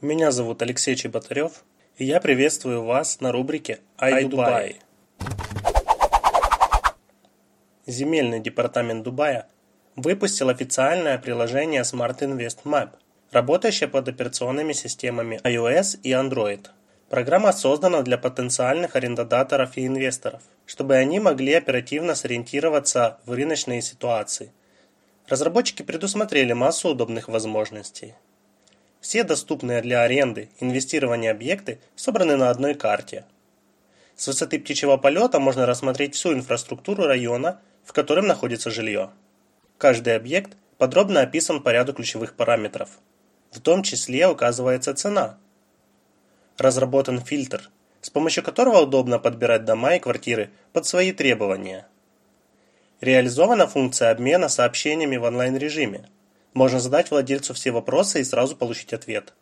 Меня зовут Алексей Чеботарев, и я приветствую вас на рубрике «Ай Дубай». Земельный департамент Дубая выпустил официальное приложение Smart Invest Map, работающее под операционными системами iOS и Android. Программа создана для потенциальных арендодаторов и инвесторов, чтобы они могли оперативно сориентироваться в рыночной ситуации. Разработчики предусмотрели массу удобных возможностей. Все доступные для аренды, инвестирования объекты собраны на одной карте. С высоты птичьего полета можно рассмотреть всю инфраструктуру района, в котором находится жилье. Каждый объект подробно описан по ряду ключевых параметров. В том числе указывается цена – разработан фильтр, с помощью которого удобно подбирать дома и квартиры под свои требования. Реализована функция обмена сообщениями в онлайн-режиме. Можно задать владельцу все вопросы и сразу получить ответ.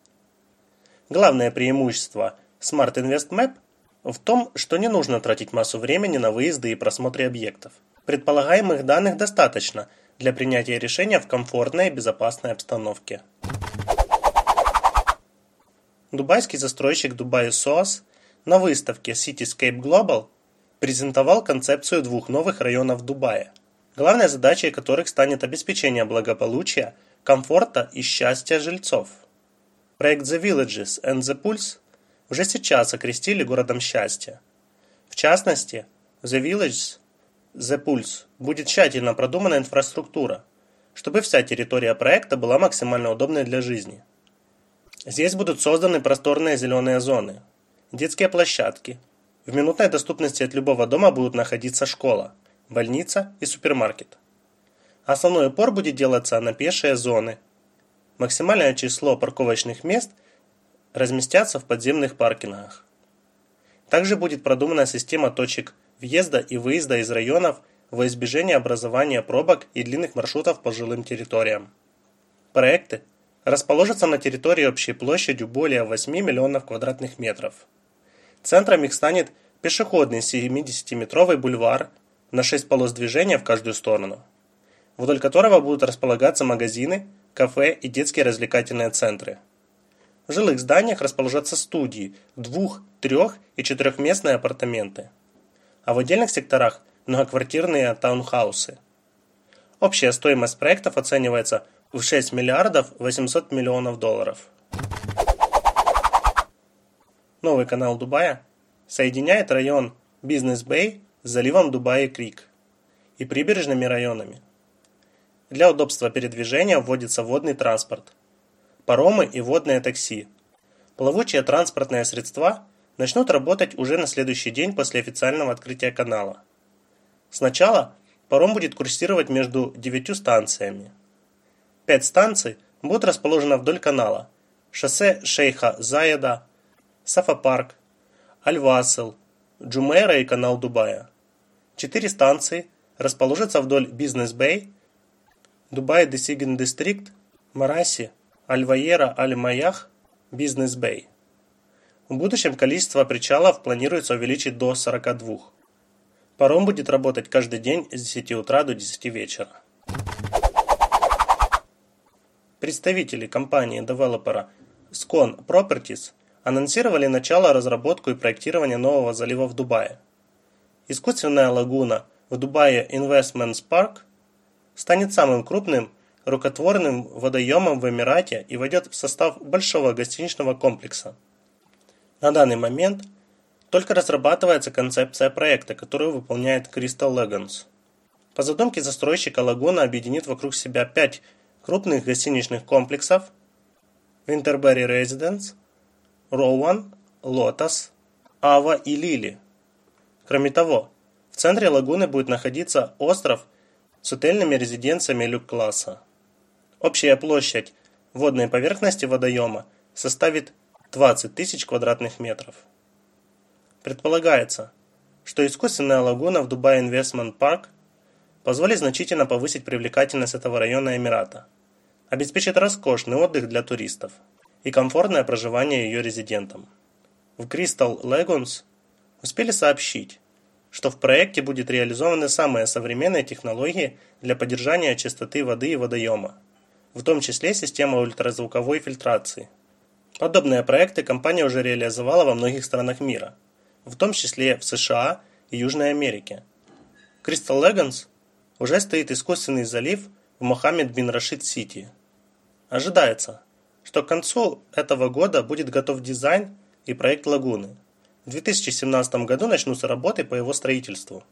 Главное преимущество Smart Invest Map в том, что не нужно тратить массу времени на выезды и просмотры объектов. Предполагаемых данных достаточно для принятия решения в комфортной и безопасной обстановке. Дубайский застройщик Dubai SOAS на выставке Cityscape Global презентовал концепцию двух новых районов Дубая, главной задачей которых станет обеспечение благополучия, комфорта и счастья жильцов. Проект The Villages and the Pulse уже сейчас окрестили городом счастья. В частности, The Villages, The Pulse будет тщательно продумана инфраструктура, чтобы вся территория проекта была максимально удобной для жизни – Здесь будут созданы просторные зеленые зоны, детские площадки. В минутной доступности от любого дома будут находиться школа, больница и супермаркет. Основной упор будет делаться на пешие зоны. Максимальное число парковочных мест разместятся в подземных паркингах. Также будет продумана система точек въезда и выезда из районов во избежание образования пробок и длинных маршрутов по жилым территориям. Проекты расположатся на территории общей площадью более 8 миллионов квадратных метров. Центром их станет пешеходный 70-метровый бульвар на 6 полос движения в каждую сторону, вдоль которого будут располагаться магазины, кафе и детские развлекательные центры. В жилых зданиях расположатся студии, двух-, трех- и четырехместные апартаменты, а в отдельных секторах многоквартирные таунхаусы. Общая стоимость проектов оценивается – в 6 миллиардов 800 миллионов долларов. Новый канал Дубая соединяет район Бизнес-Бэй заливом Дубай-Крик и прибрежными районами. Для удобства передвижения вводится водный транспорт, паромы и водные такси. Плавучие транспортные средства начнут работать уже на следующий день после официального открытия канала. Сначала паром будет курсировать между девятью станциями – Пять станций будут расположены вдоль канала. Шоссе Шейха Заеда, Сафа-парк, Аль-Васл, Джумейра и канал Дубая. Четыре станции расположатся вдоль Бизнес-Бэй, Дубай Десиген Дистрикт, Мараси, Аль-Ваера, Аль-Маях, Бизнес-Бэй. В будущем количество причалов планируется увеличить до 42. Паром будет работать каждый день с 10 утра до 10 вечера. Представители компании-девелопера Scone Properties анонсировали начало разработку и проектирования нового залива в Дубае. Искусственная лагуна в Дубае Investments Park станет самым крупным рукотворным водоемом в Эмирате и войдет в состав большого гостиничного комплекса. На данный момент только разрабатывается концепция проекта, которую выполняет Crystal Legends. По задумке застройщика лагуна объединит вокруг себя пять крупных гостиничных комплексов Winterberry Residence, Rowan, Lotus, Ава и Лили. Кроме того, в центре лагуны будет находиться остров с отельными резиденциями люк-класса. Общая площадь водной поверхности водоема составит 20 тысяч квадратных метров. Предполагается, что искусственная лагуна в Дубай Инвестмент Парк позволит значительно повысить привлекательность этого района Эмирата, обеспечит роскошный отдых для туристов и комфортное проживание ее резидентам. В Crystal Lagoons успели сообщить, что в проекте будет реализованы самые современные технологии для поддержания чистоты воды и водоема, в том числе система ультразвуковой фильтрации. Подобные проекты компания уже реализовала во многих странах мира, в том числе в США и Южной Америке. Crystal Legends уже стоит искусственный залив в Мохаммед бин Рашид Сити. Ожидается, что к концу этого года будет готов дизайн и проект лагуны. В 2017 году начнутся работы по его строительству.